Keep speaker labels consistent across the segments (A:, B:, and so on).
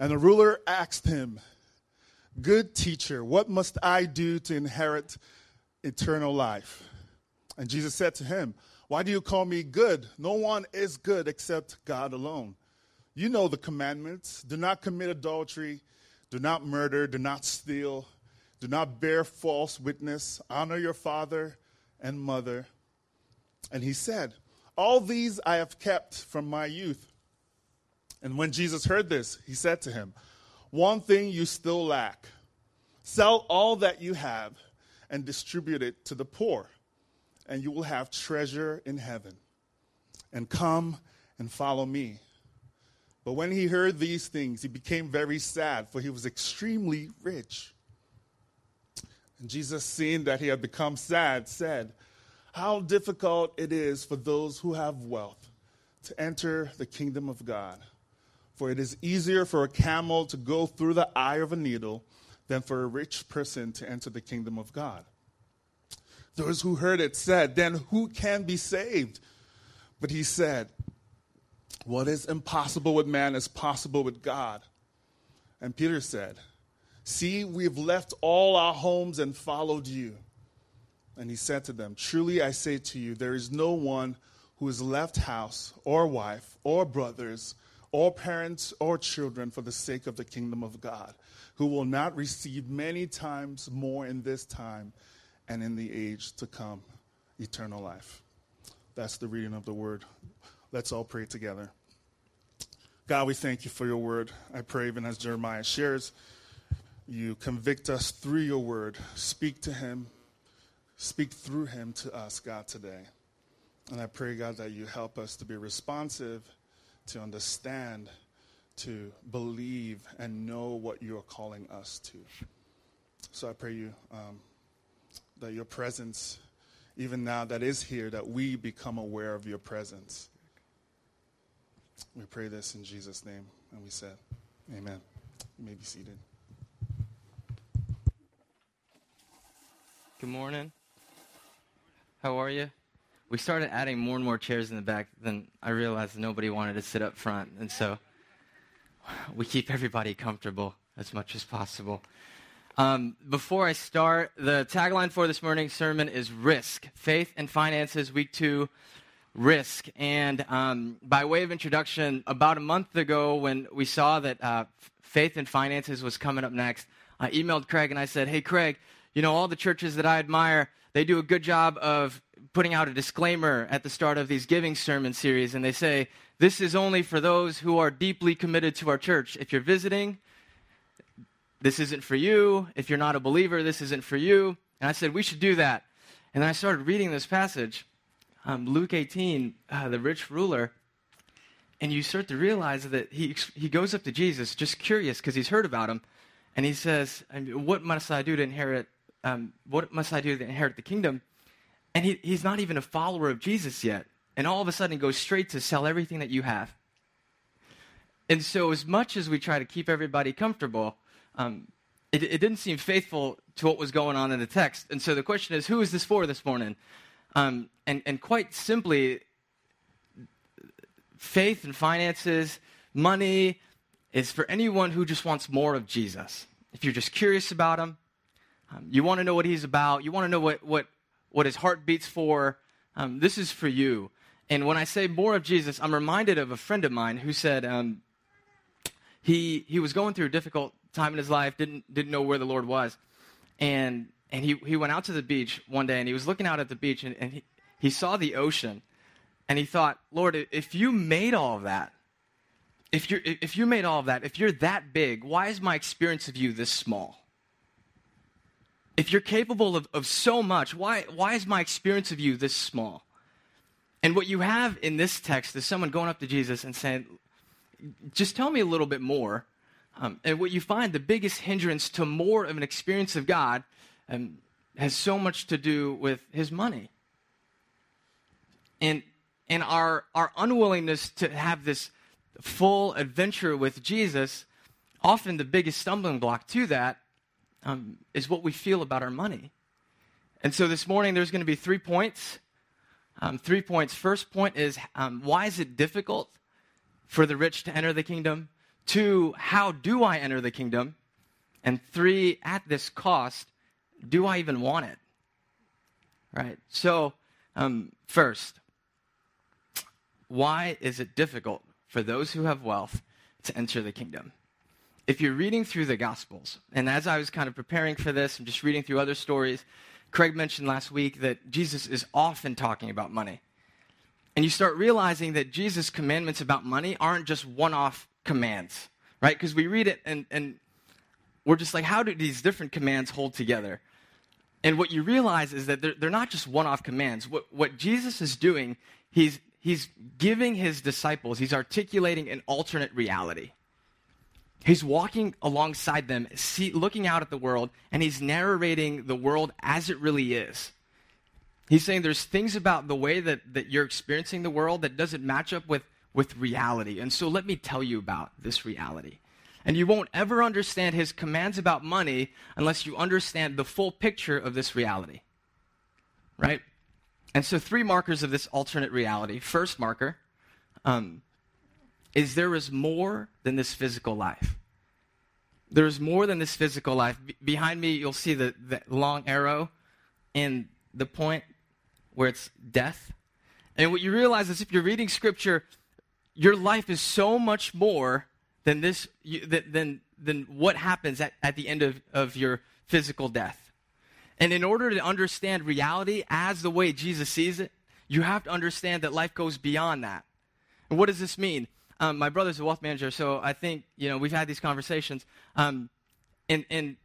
A: And the ruler asked him, Good teacher, what must I do to inherit eternal life? And Jesus said to him, Why do you call me good? No one is good except God alone. You know the commandments do not commit adultery, do not murder, do not steal, do not bear false witness, honor your father and mother. And he said, All these I have kept from my youth. And when Jesus heard this, he said to him, One thing you still lack sell all that you have and distribute it to the poor, and you will have treasure in heaven. And come and follow me. But when he heard these things, he became very sad, for he was extremely rich. And Jesus, seeing that he had become sad, said, How difficult it is for those who have wealth to enter the kingdom of God. For it is easier for a camel to go through the eye of a needle than for a rich person to enter the kingdom of God. Those who heard it said, Then who can be saved? But he said, What is impossible with man is possible with God. And Peter said, See, we've left all our homes and followed you. And he said to them, Truly I say to you, there is no one who has left house or wife or brothers or parents or children for the sake of the kingdom of God, who will not receive many times more in this time and in the age to come eternal life. That's the reading of the word. Let's all pray together. God, we thank you for your word. I pray, even as Jeremiah shares, you convict us through your word. Speak to him, speak through him to us, God, today. And I pray, God, that you help us to be responsive to understand, to believe, and know what you are calling us to. So I pray you um, that your presence, even now that is here, that we become aware of your presence. We pray this in Jesus' name, and we said, Amen. You may be seated.
B: Good morning. How are you? We started adding more and more chairs in the back, then I realized nobody wanted to sit up front. And so we keep everybody comfortable as much as possible. Um, before I start, the tagline for this morning's sermon is Risk Faith and Finances, Week 2 Risk. And um, by way of introduction, about a month ago, when we saw that uh, Faith and Finances was coming up next, I emailed Craig and I said, Hey, Craig, you know, all the churches that I admire, they do a good job of putting out a disclaimer at the start of these giving sermon series, and they say, This is only for those who are deeply committed to our church. If you're visiting, this isn't for you. If you're not a believer, this isn't for you. And I said, We should do that. And then I started reading this passage, um, Luke 18, uh, the rich ruler. And you start to realize that he, he goes up to Jesus, just curious because he's heard about him. And he says, What must I do to inherit? Um, what must I do to inherit the kingdom? And he, he's not even a follower of Jesus yet. And all of a sudden, he goes straight to sell everything that you have. And so, as much as we try to keep everybody comfortable, um, it, it, didn't seem faithful to what was going on in the text. And so, the question is who is this for this morning? Um, and, and quite simply, faith and finances, money, is for anyone who just wants more of Jesus. If you're just curious about him, um, you want to know what he's about, you want to know what, what what his heart beats for. Um, this is for you. And when I say more of Jesus, I'm reminded of a friend of mine who said um, he, he was going through a difficult time in his life, didn't, didn't know where the Lord was. And, and he, he went out to the beach one day and he was looking out at the beach and, and he, he saw the ocean. And he thought, Lord, if you made all of that, if, you if you made all of that, if you're that big, why is my experience of you this small? If you're capable of, of so much, why, why is my experience of you this small? And what you have in this text is someone going up to Jesus and saying, just tell me a little bit more. Um, and what you find, the biggest hindrance to more of an experience of God um, has so much to do with his money. And, and our, our unwillingness to have this full adventure with Jesus, often the biggest stumbling block to that um, is what we feel about our money. And so this morning, there's going to be three points. Um, three points. First point is um, why is it difficult for the rich to enter the kingdom? Two, how do I enter the kingdom? And three, at this cost, do I even want it? Right? So, um, first, why is it difficult for those who have wealth to enter the kingdom? If you're reading through the Gospels, and as I was kind of preparing for this I'm just reading through other stories, Craig mentioned last week that Jesus is often talking about money. And you start realizing that Jesus' commandments about money aren't just one off commands, right? Because we read it and, and we're just like, how do these different commands hold together? And what you realize is that they're, they're not just one off commands. What, what Jesus is doing, he's, he's giving his disciples, he's articulating an alternate reality. He's walking alongside them, see, looking out at the world, and he's narrating the world as it really is. He's saying there's things about the way that, that you're experiencing the world that doesn't match up with, with reality. And so let me tell you about this reality. And you won't ever understand his commands about money unless you understand the full picture of this reality. Right? And so, three markers of this alternate reality. First marker um, is there is more than this physical life. There is more than this physical life. Be- behind me, you'll see the, the long arrow and the point where it's death. And what you realize is if you're reading scripture, your life is so much more than this than than what happens at, at the end of, of your physical death. And in order to understand reality as the way Jesus sees it, you have to understand that life goes beyond that. And what does this mean? Um, my brother's a wealth manager, so I think you know we've had these conversations, um, and and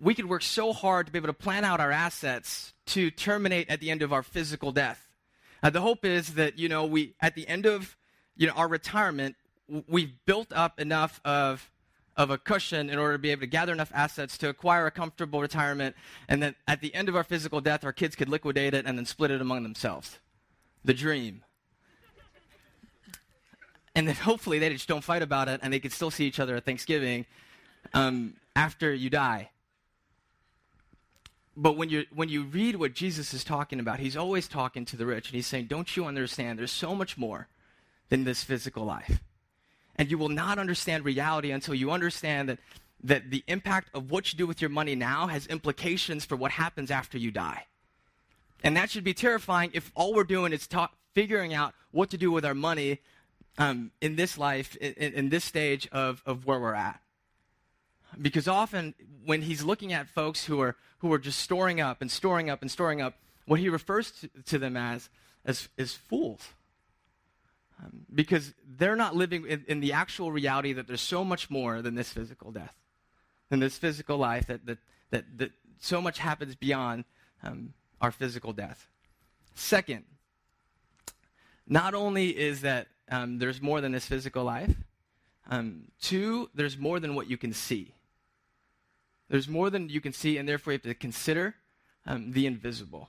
B: we could work so hard to be able to plan out our assets to terminate at the end of our physical death. Uh, the hope is that you know we at the end of you know our retirement we've built up enough of of a cushion in order to be able to gather enough assets to acquire a comfortable retirement, and that at the end of our physical death, our kids could liquidate it and then split it among themselves. The dream. And then hopefully they just don't fight about it and they can still see each other at Thanksgiving um, after you die. But when you when you read what Jesus is talking about, he's always talking to the rich, and he's saying, "Don't you understand? There's so much more than this physical life." And you will not understand reality until you understand that, that the impact of what you do with your money now has implications for what happens after you die. And that should be terrifying if all we're doing is ta- figuring out what to do with our money um, in this life, in, in this stage of, of where we're at. Because often, when he's looking at folks who are, who are just storing up and storing up and storing up, what he refers to, to them as, as is fools. Um, because they're not living in, in, the actual reality that there's so much more than this physical death, than this physical life, that, that, that, that so much happens beyond um, our physical death. Second, not only is that um, there's more than this physical life, um, two, there's more than what you can see. There's more than you can see, and therefore you have to consider um, the invisible.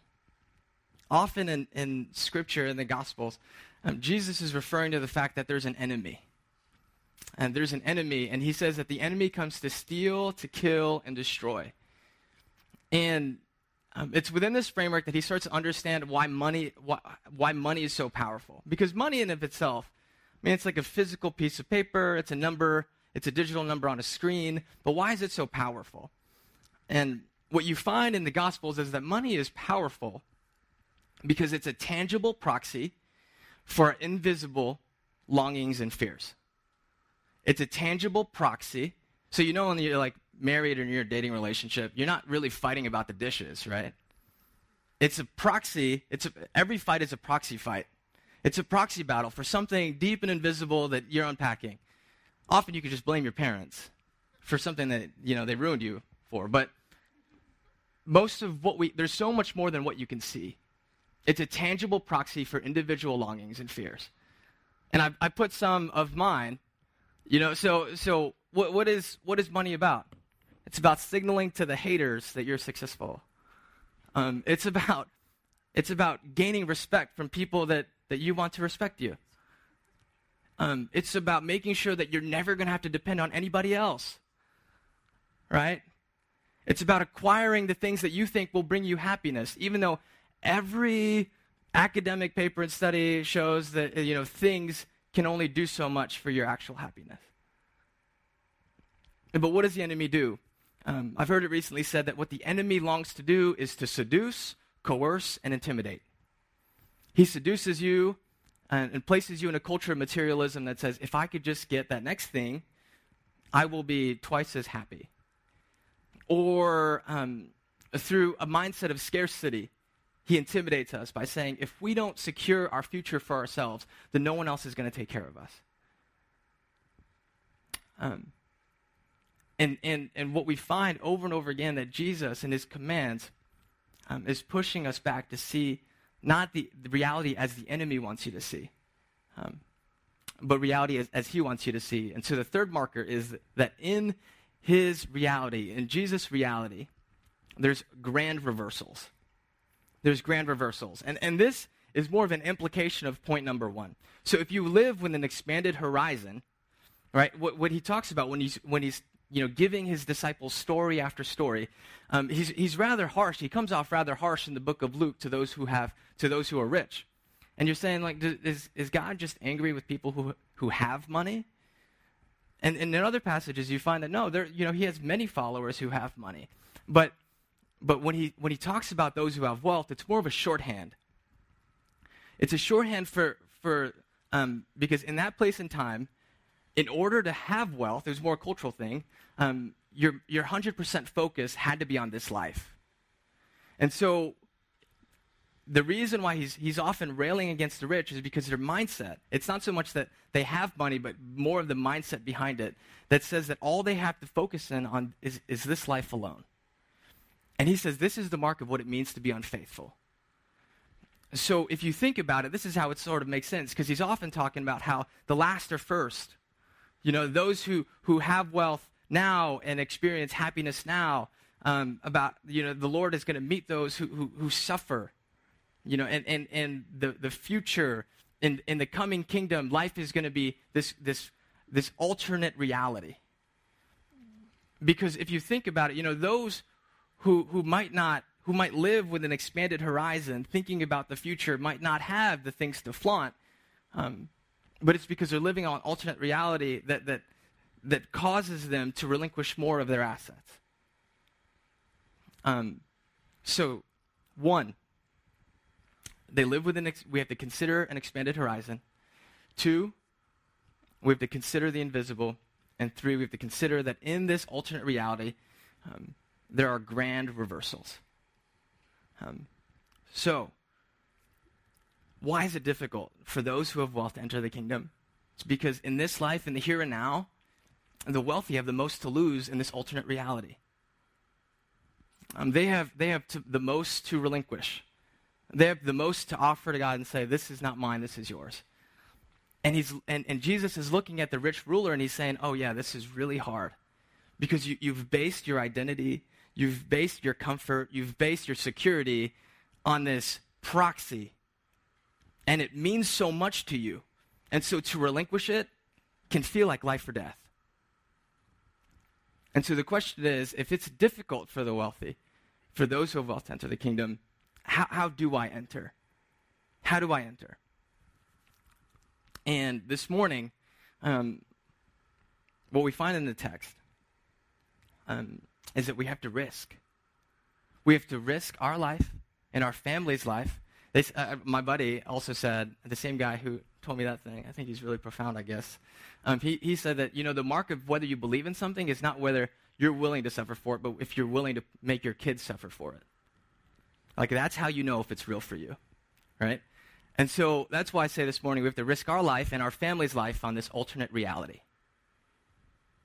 B: Often in, in Scripture, in the Gospels, um, Jesus is referring to the fact that there's an enemy. And there's an enemy, and he says that the enemy comes to steal, to kill, and destroy. And um, it's within this framework that he starts to understand why money, why, why money is so powerful. Because money in of itself, I mean, it's like a physical piece of paper, it's a number, it's a digital number on a screen, but why is it so powerful? And what you find in the Gospels is that money is powerful because it's a tangible proxy for invisible longings and fears. It's a tangible proxy. So you know when you're like married or in your dating relationship, you're not really fighting about the dishes, right? It's a proxy. It's a, every fight is a proxy fight. It's a proxy battle for something deep and invisible that you're unpacking. Often you can just blame your parents for something that you know they ruined you for, but most of what we there's so much more than what you can see. It's a tangible proxy for individual longings and fears. And I, I put some of mine, you know, so, so what, what, is, what is money about? It's about signaling to the haters that you're successful. Um, it's, about, it's about gaining respect from people that, that you want to respect you. Um, it's about making sure that you're never going to have to depend on anybody else. Right? It's about acquiring the things that you think will bring you happiness, even though every academic paper and study shows that you know things can only do so much for your actual happiness. But what does the enemy do? Um, I've heard it recently said that what the enemy longs to do is to seduce, coerce, and intimidate. He seduces you and, and places you in a culture of materialism that says, if I could just get that next thing, I will be twice as happy. Or um, through a mindset of scarcity, he intimidates us by saying, if we don't secure our future for ourselves, then no one else is going to take care of us. Um, and, and, and what we find over and over again that Jesus and his commands um, is pushing us back to see not the, the, reality as the enemy wants you to see, um, but reality as, as he wants you to see. And so the third marker is that in his reality, in Jesus' reality, there's grand reversals. There's grand reversals. And, and this is more of an implication of point number one. So if you live with an expanded horizon, right, what, what he talks about when he's, when he's you know, giving his disciples story after story, um, he's, he's rather harsh. He comes off rather harsh in the book of Luke to those who have, to those who are rich. And you're saying, like, is, is God just angry with people who, who have money? And, and in other passages, you find that no, there, you know, he has many followers who have money. But, but when, he, when he talks about those who have wealth, it's more of a shorthand. It's a shorthand for, for um, because in that place and time, in order to have wealth, it was more a cultural thing, um, your, your 100% focus had to be on this life. And so the reason why he's, he's often railing against the rich is because their mindset. It's not so much that they have money, but more of the mindset behind it that says that all they have to focus in on is, is this life alone. And he says this is the mark of what it means to be unfaithful. So if you think about it, this is how it sort of makes sense because he's often talking about how the last are first you know, those who, who have wealth now and experience happiness now, um, about, you know, the Lord is going to meet those who, who, who, suffer, you know, and, and, and the, the future in, in the coming kingdom, life is going to be this, this, this alternate reality. Because if you think about it, you know, those who, who might not, who might live with an expanded horizon, thinking about the future, might not have the things to flaunt. Um, but it's because they're living on alternate reality that, that, that causes them to relinquish more of their assets. Um, so, one, they live within, ex- we have to consider an expanded horizon. Two, we have to consider the invisible. And three, we have to consider that in this alternate reality, um, there are grand reversals. Um, so, why is it difficult for those who have wealth to enter the kingdom? It's because in this life, in the here and now, the wealthy have the most to lose in this alternate reality. Um, they have, they have to, the most to relinquish. They have the most to offer to God and say, This is not mine, this is yours. And, he's, and, and Jesus is looking at the rich ruler and he's saying, Oh, yeah, this is really hard. Because you, you've based your identity, you've based your comfort, you've based your security on this proxy and it means so much to you. And so to relinquish it can feel like life or death. And so the question is if it's difficult for the wealthy, for those who have wealth to enter the kingdom, how, how do I enter? How do I enter? And this morning, um, what we find in the text um, is that we have to risk. We have to risk our life and our family's life they, uh, my buddy also said, the same guy who told me that thing, I think he's really profound, I guess. Um, he, he said that, you know, the mark of whether you believe in something is not whether you're willing to suffer for it, but if you're willing to make your kids suffer for it. Like, that's how you know if it's real for you, right? And so that's why I say this morning we have to risk our life and our family's life on this alternate reality.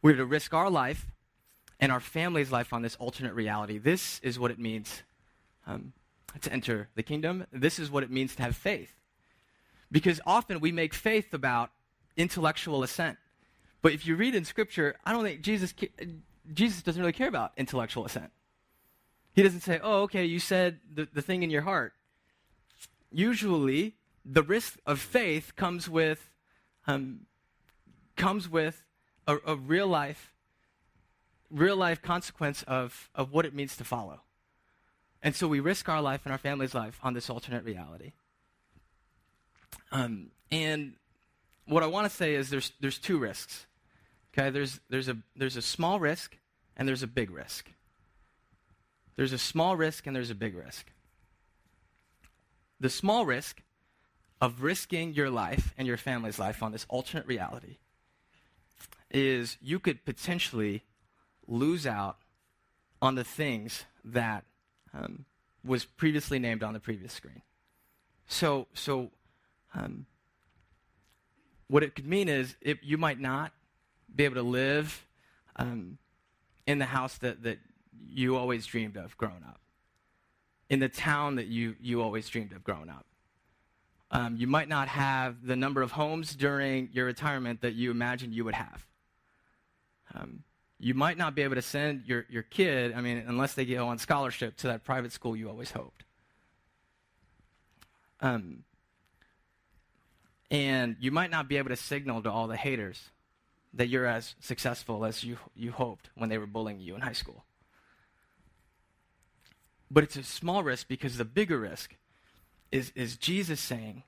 B: We have to risk our life and our family's life on this alternate reality. This is what it means um, to enter the kingdom. This is what it means to have faith. Because often we make faith about intellectual assent. But if you read in Scripture, I don't think Jesus, Jesus doesn't really care about intellectual assent. He doesn't say, oh, okay, you said the, the thing in your heart. Usually, the risk of faith comes with, um, comes with a, a real life, real life consequence of, of what it means to follow. And so we risk our life and our family's life on this alternate reality. Um, and what I want to say is there's, there's two risks. Okay, there's, there's, a, there's a small risk and there's a big risk. There's a small risk and there's a big risk. The small risk of risking your life and your family's life on this alternate reality is you could potentially lose out on the things that um, was previously named on the previous screen. So, so um, what it could mean is it, you might not be able to live um, in the house that, that you always dreamed of growing up, in the town that you, you always dreamed of growing up. Um, you might not have the number of homes during your retirement that you imagined you would have. Um, you might not be able to send your, your kid, I mean, unless they go on scholarship to that private school you always hoped. Um, and you might not be able to signal to all the haters that you're as successful as you, you hoped when they were bullying you in high school. But it's a small risk because the bigger risk is, is Jesus saying,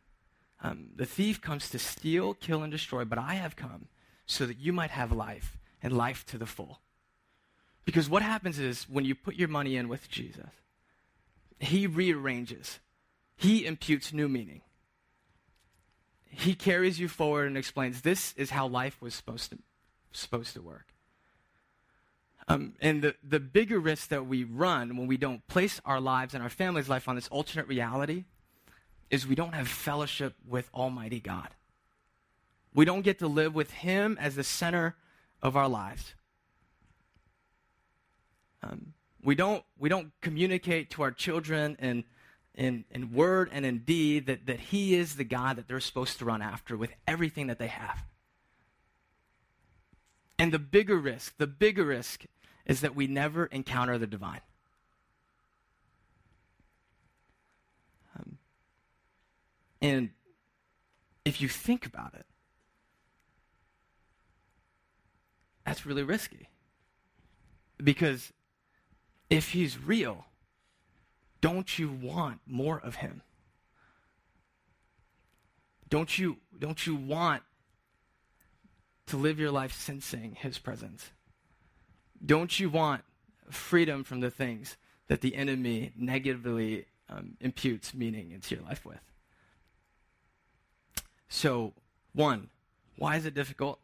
B: um, The thief comes to steal, kill, and destroy, but I have come so that you might have life and life to the full. Because what happens is when you put your money in with Jesus, he rearranges, he imputes new meaning. He carries you forward and explains this is how life was supposed to, supposed to work. Um, and the, the bigger risk that we run when we don't place our lives and our family's life on this alternate reality is we don't have fellowship with Almighty God. We don't get to live with Him as the center of our lives. Um, we, don't, we don't communicate to our children in, in, in word and in deed that, that He is the God that they're supposed to run after with everything that they have. And the bigger risk, the bigger risk is that we never encounter the divine. Um, and if you think about it, that's really risky. Because if he's real, don't you want more of him? Don't you, don't you want to live your life sensing his presence? Don't you want freedom from the things that the enemy negatively um, imputes meaning into your life with? So, one, why is it difficult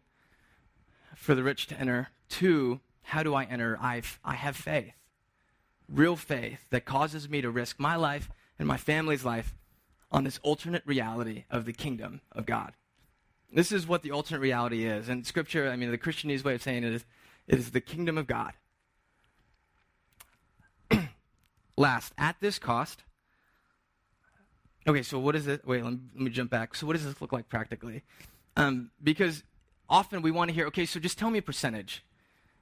B: for the rich to enter? Two, how do I enter? I've, I have faith, real faith that causes me to risk my life and my family's life on this alternate reality of the kingdom of God. This is what the alternate reality is. And scripture, I mean, the Christianese way of saying it is, it is the kingdom of God. Last, at this cost, Okay, so what is it? Wait, let me, let me jump back. So, what does this look like practically? Um, because often we want to hear, okay, so just tell me a percentage.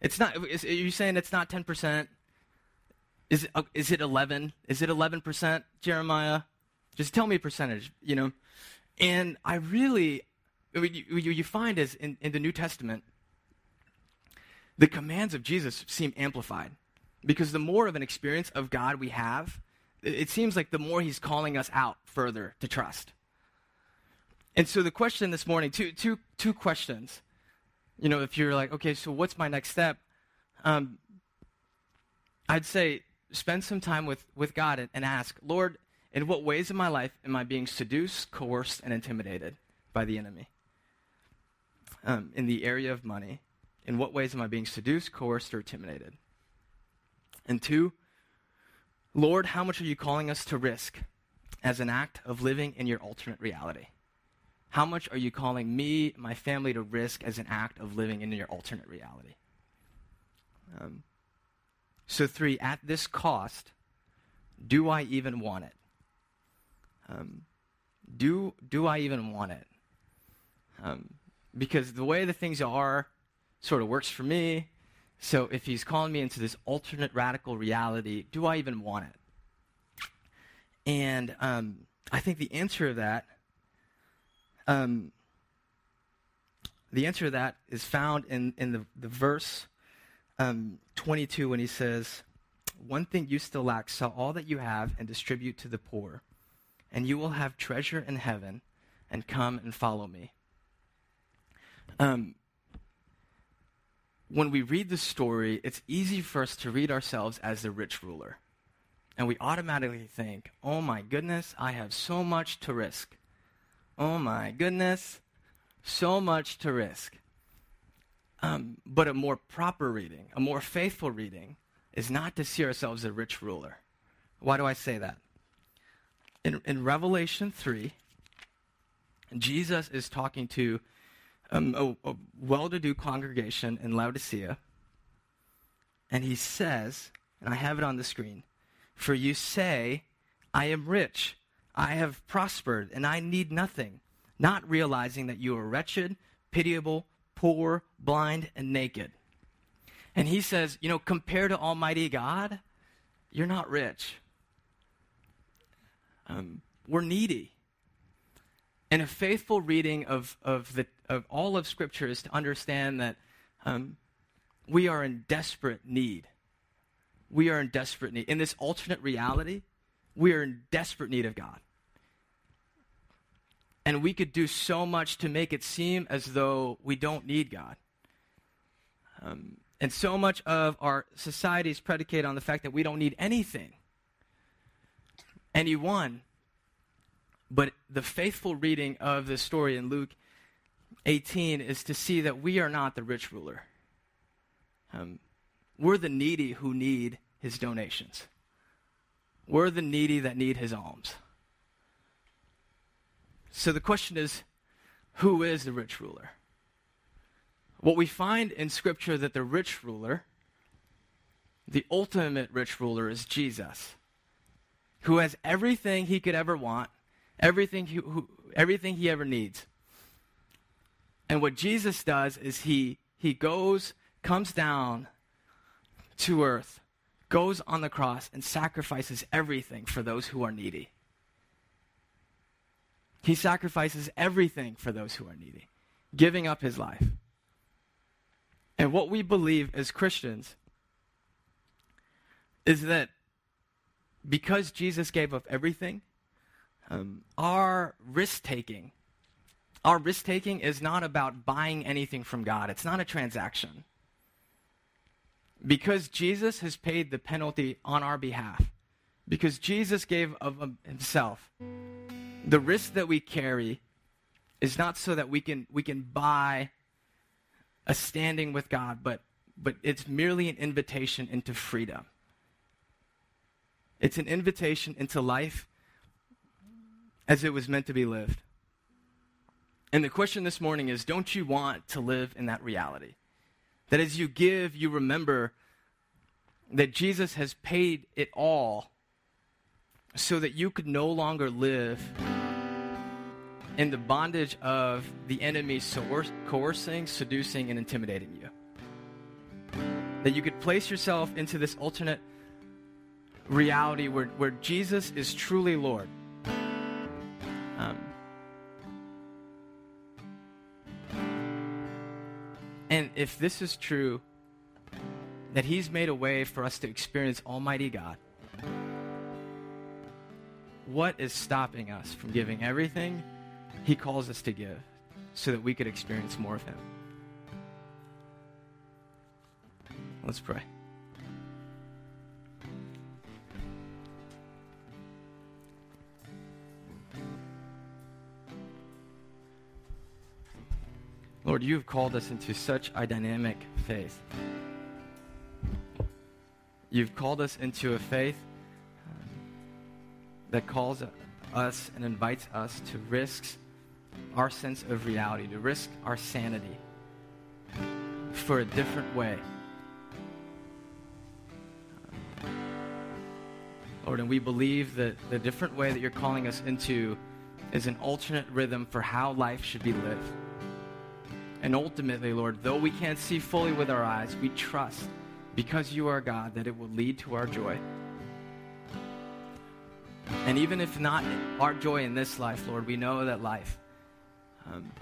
B: It's not, is, are you saying it's not 10%? Is it, uh, is it 11? Is it 11%, Jeremiah? Just tell me a percentage, you know? And I really, what you, you find is in, in the New Testament, the commands of Jesus seem amplified. Because the more of an experience of God we have, it seems like the more he's calling us out further to trust. And so the question this morning, two, two, two questions. You know, if you're like, okay, so what's my next step? Um, I'd say spend some time with, with God and, and ask, Lord, in what ways in my life am I being seduced, coerced, and intimidated by the enemy? Um, in the area of money, in what ways am I being seduced, coerced, or intimidated? And two, Lord, how much are you calling us to risk as an act of living in your alternate reality? How much are you calling me, my family, to risk as an act of living in your alternate reality? Um, so, three, at this cost, do I even want it? Um, do, do I even want it? Um, because the way the things are sort of works for me, so if he's calling me into this alternate radical reality, do I even want it? And um, I think the answer to that, um, the answer to that is found in, in the, the verse um, 22 when he says, One thing you still lack, sell all that you have and distribute to the poor, and you will have treasure in heaven, and come and follow me. Um, when we read the story, it's easy for us to read ourselves as the rich ruler. And we automatically think, oh my goodness, I have so much to risk. Oh my goodness, so much to risk. Um, but a more proper reading, a more faithful reading, is not to see ourselves a rich ruler. Why do I say that? In, in Revelation 3, Jesus is talking to um, a, a well to do congregation in Laodicea, and he says, and I have it on the screen For you say, I am rich, I have prospered, and I need nothing, not realizing that you are wretched, pitiable, poor, blind, and naked. And he says, You know, compared to Almighty God, you're not rich. Um, we're needy. And a faithful reading of, of, the, of all of Scripture is to understand that um, we are in desperate need. We are in desperate need. In this alternate reality, we are in desperate need of God. And we could do so much to make it seem as though we don't need God. Um, and so much of our society is predicated on the fact that we don't need anything, anyone. But the faithful reading of this story in Luke 18 is to see that we are not the rich ruler. Um, we're the needy who need his donations. We're the needy that need his alms. So the question is who is the rich ruler? What we find in Scripture that the rich ruler, the ultimate rich ruler, is Jesus, who has everything he could ever want everything he, who, everything he ever needs. And what Jesus does is he, he goes, comes down to earth, goes on the cross, and sacrifices everything for those who are needy. He sacrifices everything for those who are needy, giving up his life. And what we believe as Christians is that because Jesus gave up everything, um, our risk taking, our risk taking is not about buying anything from God, it's not a transaction. Because Jesus has paid the penalty on our behalf, because Jesus gave of himself, the risk that we carry is not so that we can, we can buy a standing with God, but, but it's merely an invitation into freedom. It's an invitation into life as it was meant to be lived. And the question this morning is don't you want to live in that reality? That as you give, you remember that Jesus has paid it all so that you could no longer live in the bondage of the enemy coercing, seducing, and intimidating you. That you could place yourself into this alternate reality where, where Jesus is truly Lord. Um, and if this is true, that He's made a way for us to experience Almighty God, what is stopping us from giving everything He calls us to give so that we could experience more of Him? Let's pray. Lord, you've called us into such a dynamic faith. You've called us into a faith um, that calls us and invites us to risk our sense of reality, to risk our sanity for a different way. Lord, and we believe that the different way that you're calling us into is an alternate rhythm for how life should be lived. And ultimately, Lord, though we can't see fully with our eyes, we trust because you are God that it will lead to our joy. And even if not our joy in this life, Lord, we know that life, um,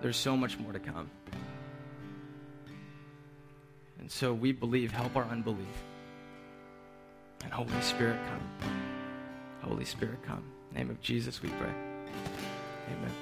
B: there's so much more to come. And so we believe, help our unbelief. And Holy Spirit, come. Holy Spirit, come. name of Jesus, we pray. Amen.